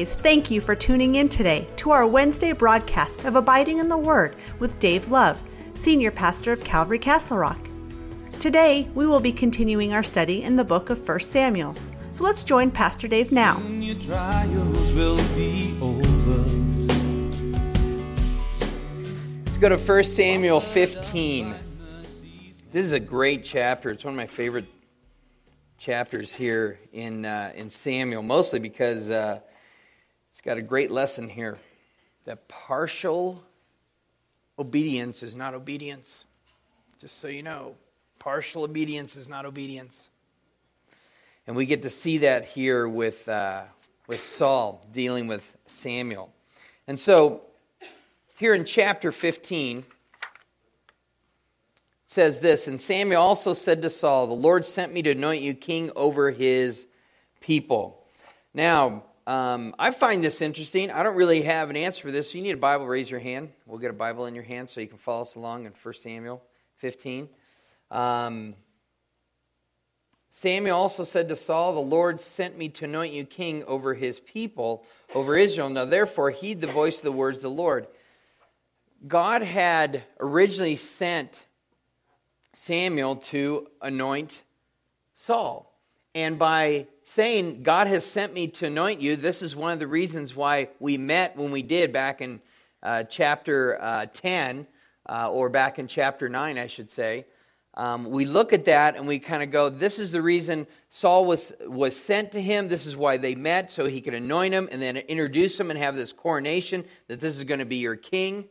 As always, thank you for tuning in today to our Wednesday broadcast of Abiding in the Word with Dave Love, Senior Pastor of Calvary Castle Rock. Today, we will be continuing our study in the book of 1 Samuel. So let's join Pastor Dave now. Let's go to 1 Samuel 15. This is a great chapter. It's one of my favorite chapters here in, uh, in Samuel, mostly because uh, it's got a great lesson here that partial obedience is not obedience. Just so you know, partial obedience is not obedience. And we get to see that here with, uh, with Saul dealing with Samuel. And so, here in chapter 15, says this And Samuel also said to Saul, The Lord sent me to anoint you king over his people. Now, um, I find this interesting. I don't really have an answer for this. If you need a Bible, raise your hand. We'll get a Bible in your hand so you can follow us along in 1 Samuel 15. Um, Samuel also said to Saul, The Lord sent me to anoint you king over his people, over Israel. Now, therefore, heed the voice of the words of the Lord. God had originally sent Samuel to anoint Saul. And by saying, God has sent me to anoint you, this is one of the reasons why we met when we did back in uh, chapter uh, 10, uh, or back in chapter 9, I should say. Um, we look at that and we kind of go, this is the reason Saul was, was sent to him. This is why they met, so he could anoint him and then introduce him and have this coronation that this is going to be your king.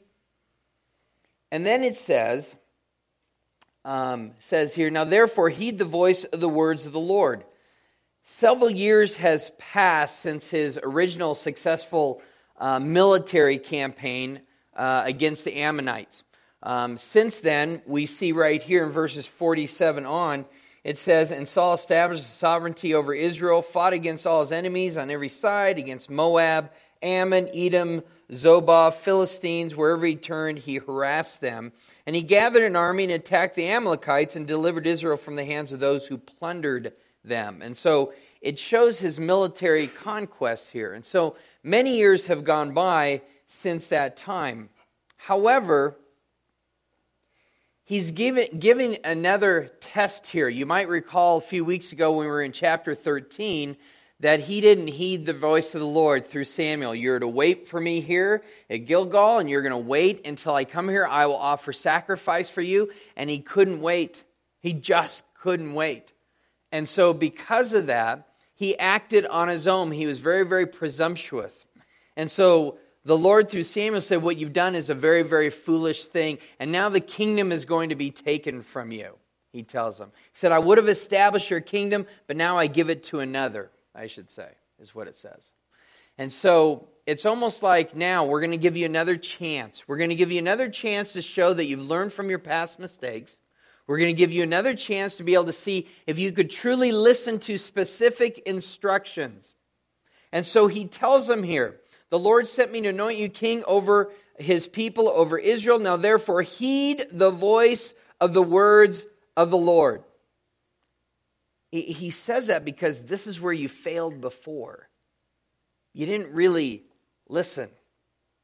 And then it says, um, says here, Now therefore heed the voice of the words of the Lord. Several years has passed since his original successful uh, military campaign uh, against the Ammonites. Um, since then, we see right here in verses 47 on, it says, And Saul established sovereignty over Israel, fought against all his enemies on every side, against Moab, Ammon, Edom, Zobah, Philistines, wherever he turned, he harassed them. And he gathered an army and attacked the Amalekites and delivered Israel from the hands of those who plundered them. And so it shows his military conquests here. And so many years have gone by since that time. However, he's given, giving another test here. You might recall a few weeks ago when we were in chapter 13 that he didn't heed the voice of the Lord through Samuel. You're to wait for me here at Gilgal, and you're going to wait until I come here. I will offer sacrifice for you. And he couldn't wait. He just couldn't wait. And so, because of that, he acted on his own. He was very, very presumptuous. And so, the Lord through Samuel said, What you've done is a very, very foolish thing. And now the kingdom is going to be taken from you, he tells them. He said, I would have established your kingdom, but now I give it to another. I should say, is what it says. And so it's almost like now we're going to give you another chance. We're going to give you another chance to show that you've learned from your past mistakes. We're going to give you another chance to be able to see if you could truly listen to specific instructions. And so he tells them here The Lord sent me to anoint you king over his people, over Israel. Now therefore, heed the voice of the words of the Lord. He says that because this is where you failed before. You didn't really listen.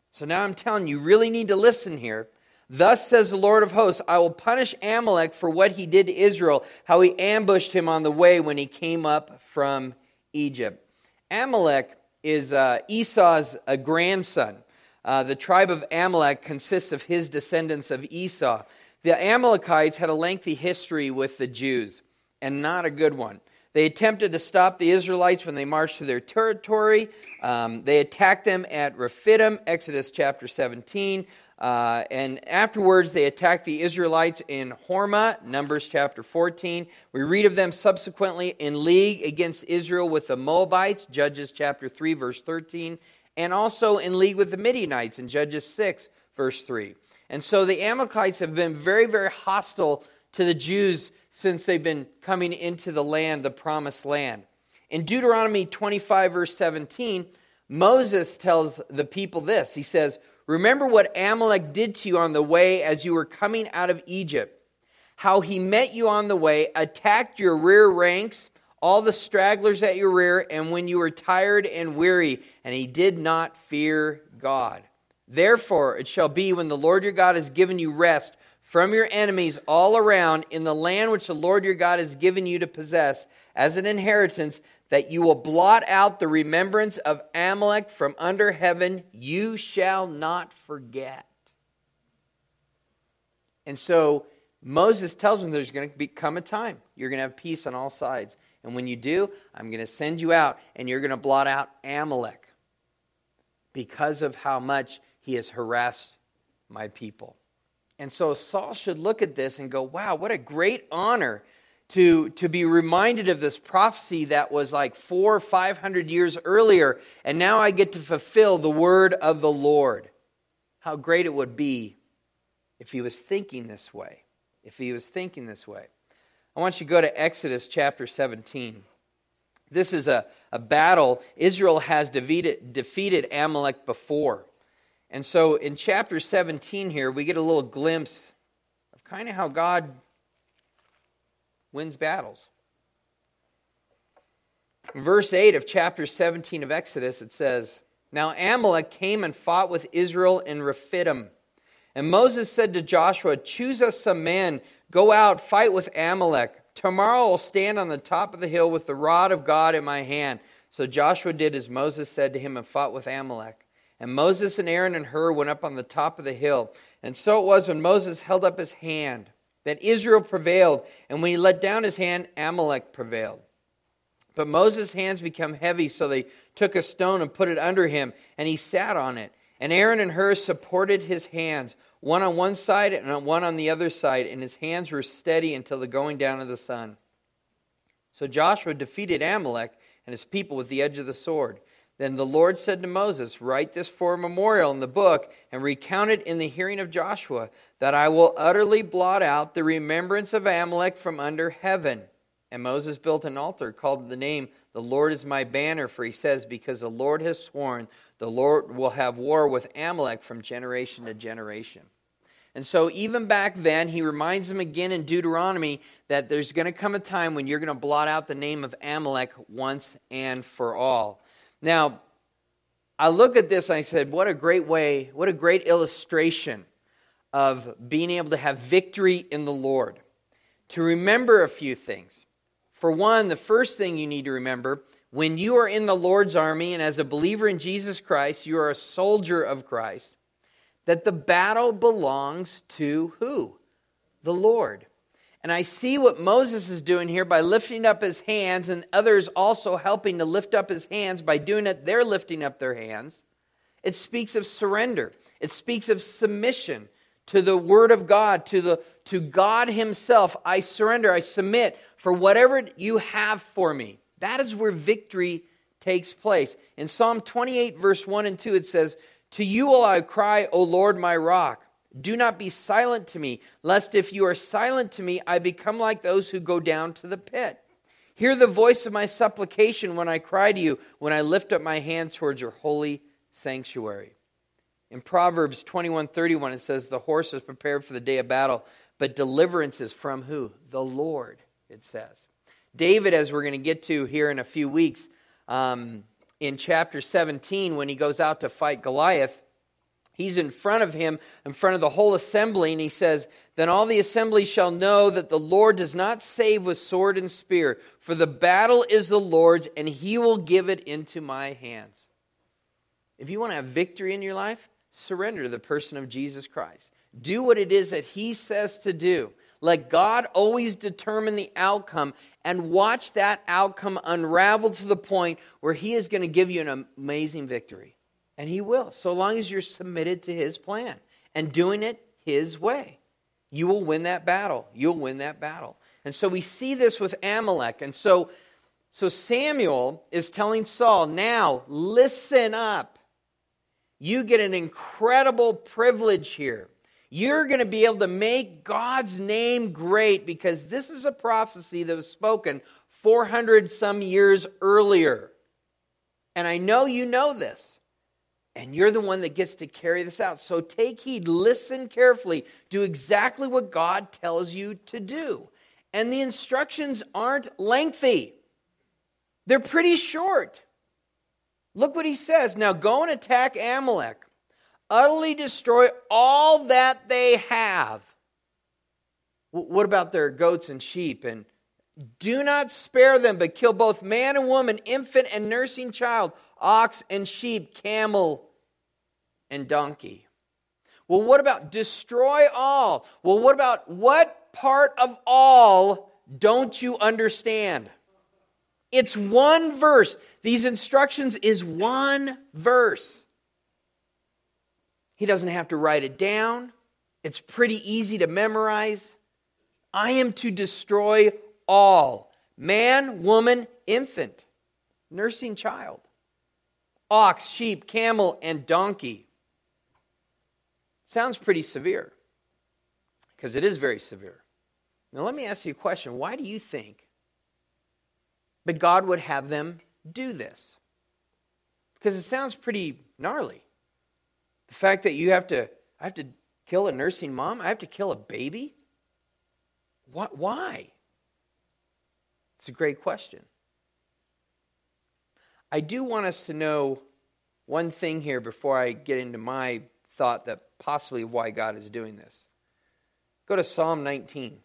So now I'm telling you, you really need to listen here. Thus says the Lord of hosts, I will punish Amalek for what he did to Israel, how he ambushed him on the way when he came up from Egypt. Amalek is uh, Esau's uh, grandson. Uh, the tribe of Amalek consists of his descendants of Esau. The Amalekites had a lengthy history with the Jews and not a good one. They attempted to stop the Israelites when they marched through their territory. Um, they attacked them at Rephidim, Exodus chapter 17. Uh, and afterwards, they attacked the Israelites in Hormah, Numbers chapter 14. We read of them subsequently in league against Israel with the Moabites, Judges chapter 3, verse 13, and also in league with the Midianites in Judges 6, verse 3. And so the Amalekites have been very, very hostile to the Jews since they've been coming into the land, the promised land. In Deuteronomy 25, verse 17, Moses tells the people this. He says, Remember what Amalek did to you on the way as you were coming out of Egypt, how he met you on the way, attacked your rear ranks, all the stragglers at your rear, and when you were tired and weary, and he did not fear God. Therefore, it shall be when the Lord your God has given you rest from your enemies all around in the land which the Lord your God has given you to possess as an inheritance, that you will blot out the remembrance of Amalek from under heaven. You shall not forget. And so Moses tells them there's going to come a time you're going to have peace on all sides. And when you do, I'm going to send you out and you're going to blot out Amalek because of how much he has harassed my people. And so Saul should look at this and go, wow, what a great honor to, to be reminded of this prophecy that was like four or five hundred years earlier, and now I get to fulfill the word of the Lord. How great it would be if he was thinking this way. If he was thinking this way. I want you to go to Exodus chapter 17. This is a, a battle. Israel has defeated, defeated Amalek before. And so in chapter 17 here, we get a little glimpse of kind of how God wins battles. Verse 8 of chapter 17 of Exodus, it says, Now Amalek came and fought with Israel in Rephidim. And Moses said to Joshua, Choose us some men Go out, fight with Amalek. Tomorrow I'll stand on the top of the hill with the rod of God in my hand. So Joshua did as Moses said to him and fought with Amalek. And Moses and Aaron and Hur went up on the top of the hill. And so it was when Moses held up his hand that Israel prevailed. And when he let down his hand, Amalek prevailed. But Moses' hands became heavy, so they took a stone and put it under him, and he sat on it. And Aaron and Hur supported his hands one on one side and one on the other side, and his hands were steady until the going down of the sun. So Joshua defeated Amalek and his people with the edge of the sword. Then the Lord said to Moses, Write this for a memorial in the book and recount it in the hearing of Joshua, that I will utterly blot out the remembrance of Amalek from under heaven. And Moses built an altar called the name, The Lord is my banner, for he says, Because the Lord has sworn, the Lord will have war with Amalek from generation to generation. And so, even back then, he reminds them again in Deuteronomy that there's going to come a time when you're going to blot out the name of Amalek once and for all. Now, I look at this and I said, what a great way, what a great illustration of being able to have victory in the Lord. To remember a few things. For one, the first thing you need to remember when you are in the Lord's army and as a believer in Jesus Christ, you are a soldier of Christ that the battle belongs to who? The Lord. And I see what Moses is doing here by lifting up his hands, and others also helping to lift up his hands by doing it, they're lifting up their hands. It speaks of surrender, it speaks of submission to the Word of God, to, the, to God Himself. I surrender, I submit for whatever you have for me. That is where victory takes place. In Psalm 28, verse 1 and 2, it says, to you will I cry, O Lord, my rock. Do not be silent to me, lest if you are silent to me, I become like those who go down to the pit. Hear the voice of my supplication when I cry to you, when I lift up my hand towards your holy sanctuary. In Proverbs 21 31, it says, The horse is prepared for the day of battle, but deliverance is from who? The Lord, it says. David, as we're going to get to here in a few weeks, um, in chapter 17 when he goes out to fight Goliath. He's in front of him, in front of the whole assembly, and he says, Then all the assembly shall know that the Lord does not save with sword and spear, for the battle is the Lord's, and he will give it into my hands. If you want to have victory in your life, surrender to the person of Jesus Christ. Do what it is that he says to do. Let God always determine the outcome and watch that outcome unravel to the point where He is going to give you an amazing victory. And He will, so long as you're submitted to His plan and doing it His way. You will win that battle. You'll win that battle. And so we see this with Amalek. And so, so Samuel is telling Saul, now listen up. You get an incredible privilege here. You're going to be able to make God's name great because this is a prophecy that was spoken 400 some years earlier. And I know you know this. And you're the one that gets to carry this out. So take heed, listen carefully, do exactly what God tells you to do. And the instructions aren't lengthy. They're pretty short. Look what he says. Now go and attack Amalek, utterly destroy all that they have. What about their goats and sheep? And do not spare them, but kill both man and woman, infant and nursing child, ox and sheep, camel and donkey. Well, what about destroy all? Well, what about what part of all don't you understand? It's one verse. These instructions is one verse. He doesn't have to write it down. It's pretty easy to memorize. I am to destroy all man, woman, infant, nursing child, ox, sheep, camel, and donkey. Sounds pretty severe because it is very severe. Now, let me ask you a question. Why do you think that God would have them do this? Because it sounds pretty gnarly. The fact that you have to, I have to kill a nursing mom, I have to kill a baby. What, why? It's a great question. I do want us to know one thing here before I get into my thought that possibly why God is doing this. Go to Psalm 19.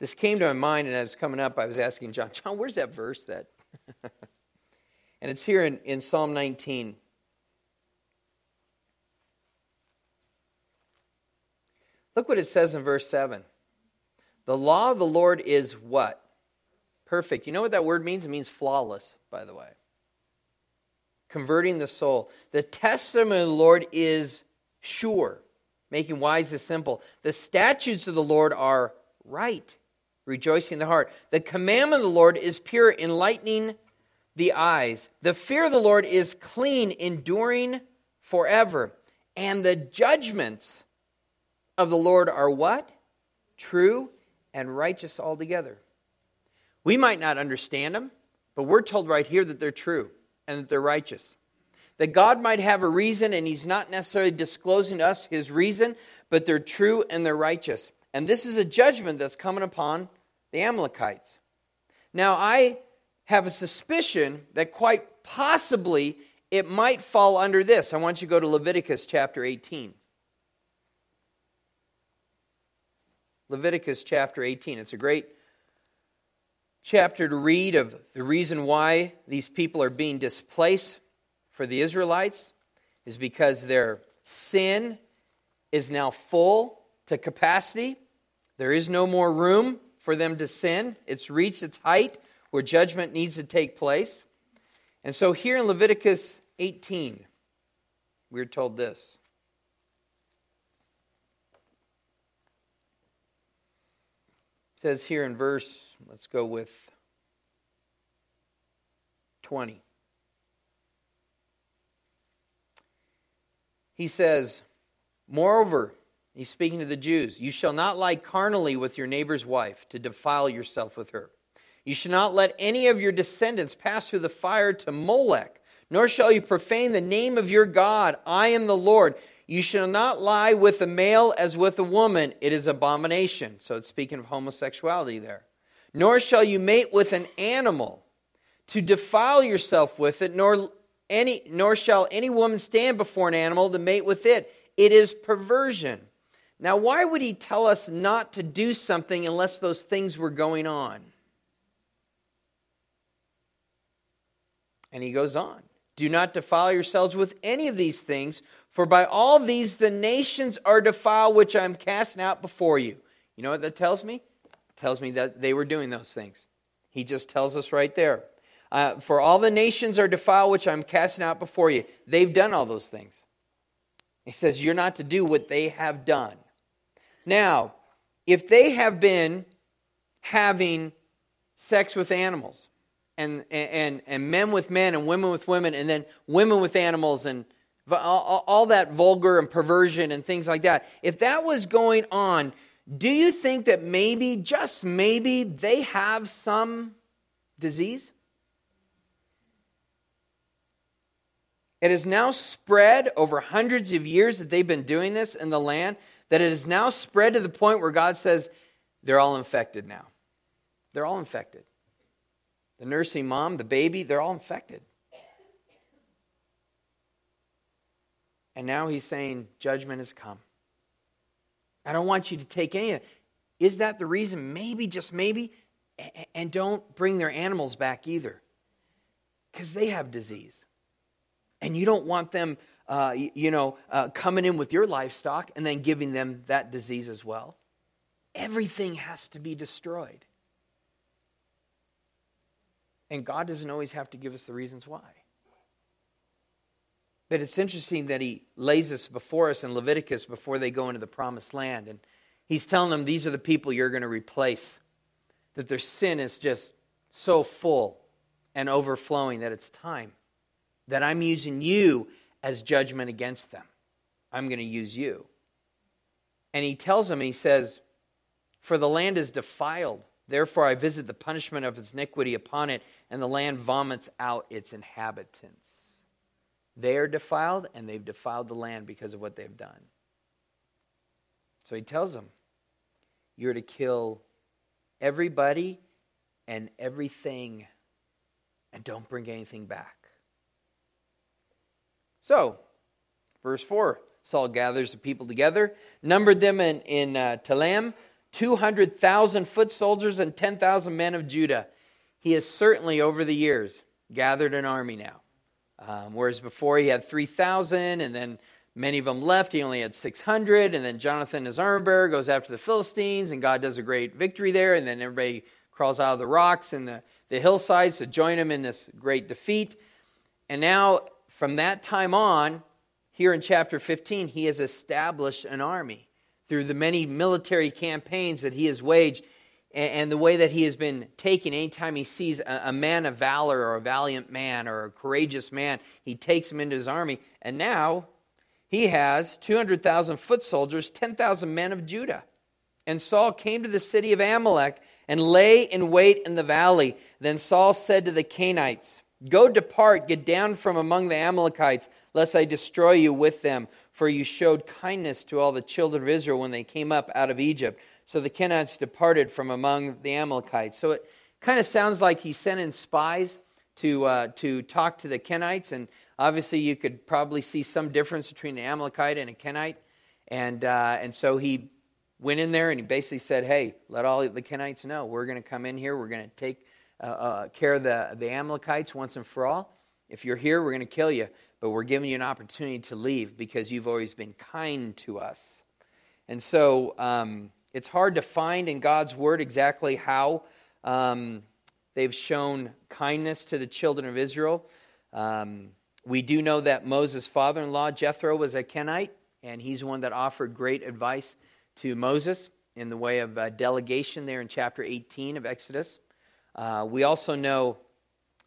This came to my mind and I was coming up. I was asking John, John, where's that verse that? and it's here in, in Psalm 19. Look what it says in verse 7. The law of the Lord is what? Perfect. You know what that word means? It means flawless, by the way. Converting the soul. The testimony of the Lord is sure, making wise the simple. The statutes of the Lord are right, rejoicing the heart. The commandment of the Lord is pure, enlightening the eyes. The fear of the Lord is clean, enduring forever. And the judgments of the Lord are what? True and righteous altogether. We might not understand them, but we're told right here that they're true and that they're righteous. That God might have a reason, and He's not necessarily disclosing to us His reason, but they're true and they're righteous. And this is a judgment that's coming upon the Amalekites. Now, I have a suspicion that quite possibly it might fall under this. I want you to go to Leviticus chapter 18. Leviticus chapter 18. It's a great chapter to read of the reason why these people are being displaced for the Israelites is because their sin is now full to capacity. There is no more room for them to sin. It's reached its height where judgment needs to take place. And so here in Leviticus 18, we're told this. Says here in verse, let's go with 20. He says, Moreover, he's speaking to the Jews, you shall not lie carnally with your neighbor's wife to defile yourself with her. You shall not let any of your descendants pass through the fire to Molech, nor shall you profane the name of your God. I am the Lord. You shall not lie with a male as with a woman. It is abomination. So it's speaking of homosexuality there. Nor shall you mate with an animal to defile yourself with it, nor any nor shall any woman stand before an animal to mate with it. It is perversion. Now, why would he tell us not to do something unless those things were going on? And he goes on Do not defile yourselves with any of these things, for by all these the nations are defiled, which I'm casting out before you. You know what that tells me? It tells me that they were doing those things. He just tells us right there. Uh, for all the nations are defiled, which I'm casting out before you. They've done all those things. He says, You're not to do what they have done. Now, if they have been having sex with animals, and, and, and men with men, and women with women, and then women with animals, and all, that vulgar and perversion and things like that, if that was going on, do you think that maybe, just maybe, they have some disease? It has now spread over hundreds of years that they've been doing this in the land, that it has now spread to the point where God says, they're all infected now. They're all infected. The nursing mom, the baby, they're all infected. And now he's saying, Judgment has come. I don't want you to take any of it. Is that the reason? Maybe, just maybe. And don't bring their animals back either, because they have disease. And you don't want them, uh, you know, uh, coming in with your livestock and then giving them that disease as well. Everything has to be destroyed. And God doesn't always have to give us the reasons why. But it's interesting that he lays this before us in Leviticus before they go into the promised land. And he's telling them these are the people you're going to replace, that their sin is just so full and overflowing that it's time that I'm using you as judgment against them. I'm going to use you. And he tells them, he says, For the land is defiled. Therefore, I visit the punishment of its iniquity upon it, and the land vomits out its inhabitants. They are defiled, and they've defiled the land because of what they've done. So he tells them, You're to kill everybody and everything, and don't bring anything back. So, verse 4 Saul gathers the people together, numbered them in, in uh, Telaim, 200,000 foot soldiers and 10,000 men of Judah. He has certainly, over the years, gathered an army now. Um, whereas before he had 3,000, and then many of them left. He only had 600, and then Jonathan, his armor bearer, goes after the Philistines, and God does a great victory there, and then everybody crawls out of the rocks and the, the hillsides to join him in this great defeat. And now from that time on, here in chapter 15, he has established an army through the many military campaigns that he has waged and the way that he has been taken anytime he sees a man of valor or a valiant man or a courageous man he takes him into his army and now he has 200000 foot soldiers 10000 men of judah and saul came to the city of amalek and lay in wait in the valley then saul said to the Kenites Go depart, get down from among the Amalekites, lest I destroy you with them. For you showed kindness to all the children of Israel when they came up out of Egypt. So the Kenites departed from among the Amalekites. So it kind of sounds like he sent in spies to, uh, to talk to the Kenites. And obviously, you could probably see some difference between an Amalekite and a Kenite. And, uh, and so he went in there and he basically said, Hey, let all the Kenites know we're going to come in here, we're going to take uh, uh, care of the, the Amalekites once and for all. If you're here, we're going to kill you, but we're giving you an opportunity to leave because you've always been kind to us. And so um, it's hard to find in God's word exactly how um, they've shown kindness to the children of Israel. Um, we do know that Moses' father in law, Jethro, was a Kenite, and he's one that offered great advice to Moses in the way of uh, delegation there in chapter 18 of Exodus. Uh, we also know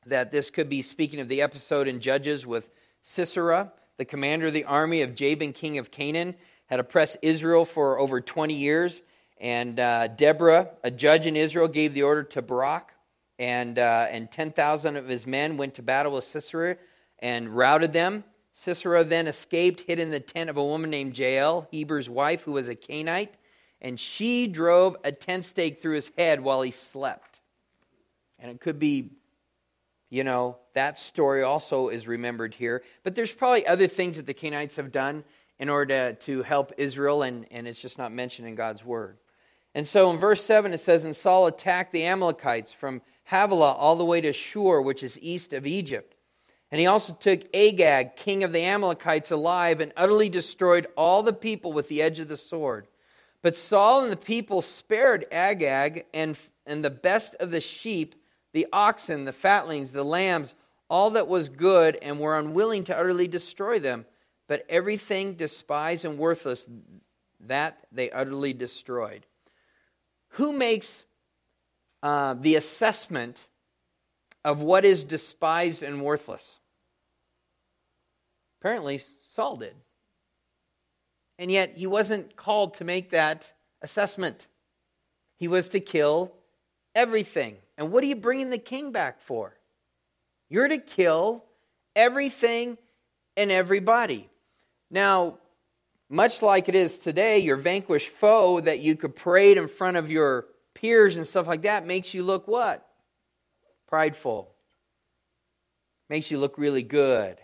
that this could be speaking of the episode in Judges with Sisera, the commander of the army of Jabin, king of Canaan, had oppressed Israel for over 20 years. And uh, Deborah, a judge in Israel, gave the order to Barak, and, uh, and 10,000 of his men went to battle with Sisera and routed them. Sisera then escaped, hid in the tent of a woman named Jael, Heber's wife, who was a Canaanite, and she drove a tent stake through his head while he slept. And it could be, you know, that story also is remembered here. But there's probably other things that the Canaanites have done in order to, to help Israel, and, and it's just not mentioned in God's word. And so in verse 7, it says, And Saul attacked the Amalekites from Havilah all the way to Shur, which is east of Egypt. And he also took Agag, king of the Amalekites, alive and utterly destroyed all the people with the edge of the sword. But Saul and the people spared Agag and, and the best of the sheep the oxen, the fatlings, the lambs, all that was good, and were unwilling to utterly destroy them. But everything despised and worthless, that they utterly destroyed. Who makes uh, the assessment of what is despised and worthless? Apparently, Saul did. And yet, he wasn't called to make that assessment. He was to kill everything. And what are you bringing the king back for? You're to kill everything and everybody. Now, much like it is today, your vanquished foe that you could parade in front of your peers and stuff like that makes you look what? Prideful. Makes you look really good.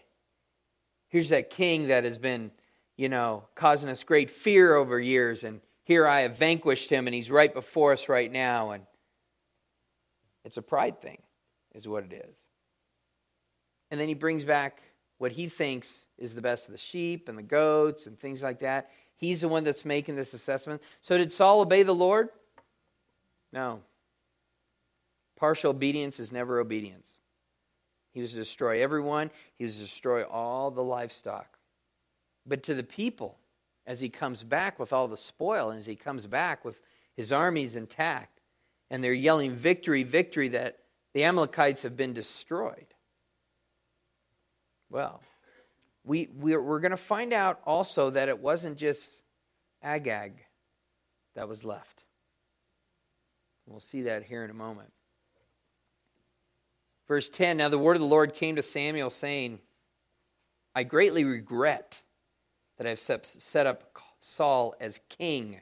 Here's that king that has been, you know, causing us great fear over years, and here I have vanquished him, and he's right before us right now. And it's a pride thing, is what it is. And then he brings back what he thinks is the best of the sheep and the goats and things like that. He's the one that's making this assessment. So, did Saul obey the Lord? No. Partial obedience is never obedience. He was to destroy everyone, he was to destroy all the livestock. But to the people, as he comes back with all the spoil, and as he comes back with his armies intact, and they're yelling victory, victory, that the Amalekites have been destroyed. Well, we, we're, we're going to find out also that it wasn't just Agag that was left. We'll see that here in a moment. Verse 10 Now the word of the Lord came to Samuel, saying, I greatly regret that I've set up Saul as king.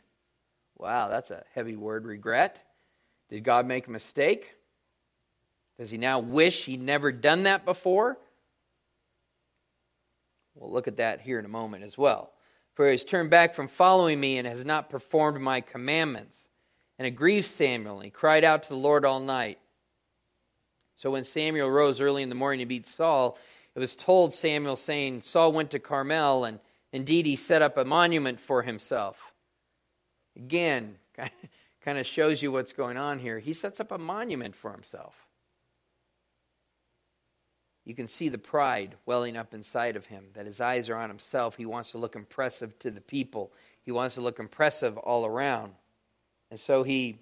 Wow, that's a heavy word, regret. Did God make a mistake? Does he now wish he'd never done that before? We'll look at that here in a moment as well. For he has turned back from following me and has not performed my commandments. And it grieved Samuel, and he cried out to the Lord all night. So when Samuel rose early in the morning to meet Saul, it was told Samuel, saying, Saul went to Carmel, and indeed he set up a monument for himself. Again, kind of shows you what's going on here. He sets up a monument for himself. You can see the pride welling up inside of him, that his eyes are on himself. He wants to look impressive to the people, he wants to look impressive all around. And so he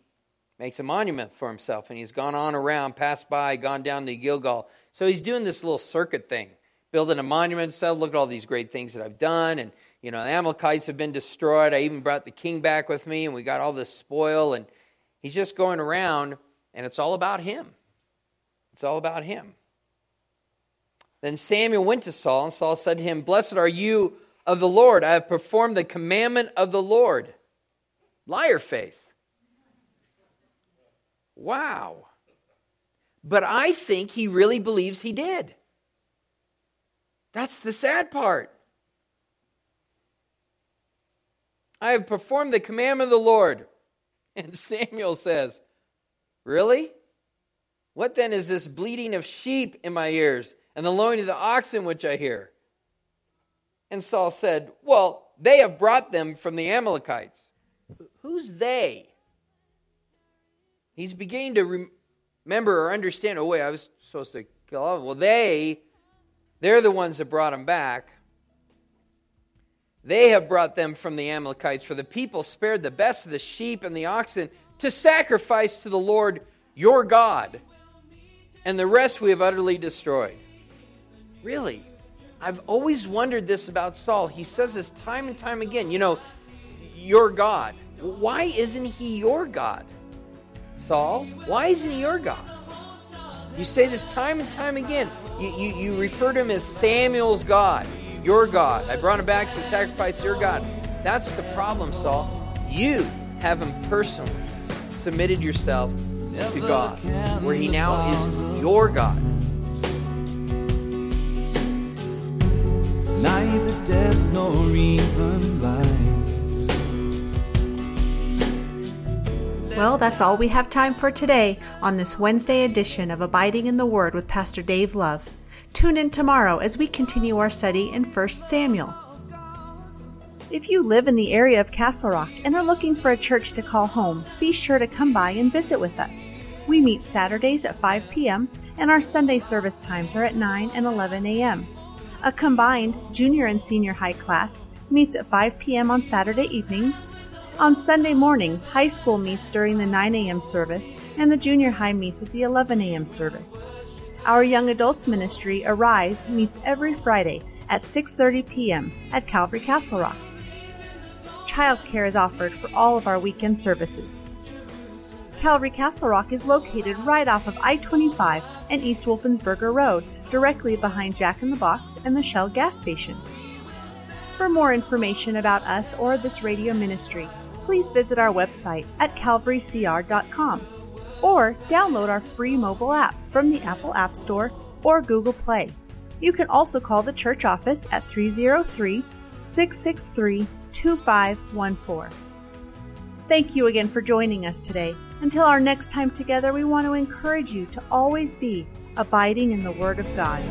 makes a monument for himself, and he's gone on around, passed by, gone down to Gilgal. So he's doing this little circuit thing, building a monument himself. Look at all these great things that I've done, and you know, the Amalekites have been destroyed. I even brought the king back with me, and we got all this spoil. And he's just going around, and it's all about him. It's all about him. Then Samuel went to Saul, and Saul said to him, Blessed are you of the Lord. I have performed the commandment of the Lord. Liar face. Wow. But I think he really believes he did. That's the sad part. I have performed the commandment of the Lord. And Samuel says, Really? What then is this bleating of sheep in my ears and the lowing of the oxen which I hear? And Saul said, Well, they have brought them from the Amalekites. Who's they? He's beginning to remember or understand, oh, wait, I was supposed to kill all of them. Well, they, they're the ones that brought them back. They have brought them from the Amalekites, for the people spared the best of the sheep and the oxen to sacrifice to the Lord your God, and the rest we have utterly destroyed. Really? I've always wondered this about Saul. He says this time and time again. You know, your God. Why isn't he your God? Saul, why isn't he your God? You say this time and time again. You, you, you refer to him as Samuel's God, your God. I brought him back to sacrifice your God. That's the problem, Saul. You haven't personally submitted yourself to God, where he now is your God. Well, that's all we have time for today on this Wednesday edition of Abiding in the Word with Pastor Dave Love. Tune in tomorrow as we continue our study in 1 Samuel. If you live in the area of Castle Rock and are looking for a church to call home, be sure to come by and visit with us. We meet Saturdays at 5 p.m., and our Sunday service times are at 9 and 11 a.m. A combined junior and senior high class meets at 5 p.m. on Saturday evenings. On Sunday mornings, high school meets during the 9 a.m. service and the junior high meets at the 11 a.m. service. Our young adults ministry Arise meets every Friday at 6:30 p.m. at Calvary Castle Rock. Childcare is offered for all of our weekend services. Calvary Castle Rock is located right off of I-25 and East Wolfensberger Road directly behind Jack in the Box and the Shell gas station. For more information about us or this radio ministry, please visit our website at calvarycr.com or download our free mobile app from the Apple App Store or Google Play. You can also call the church office at 303 663 2514. Thank you again for joining us today. Until our next time together, we want to encourage you to always be abiding in the Word of God.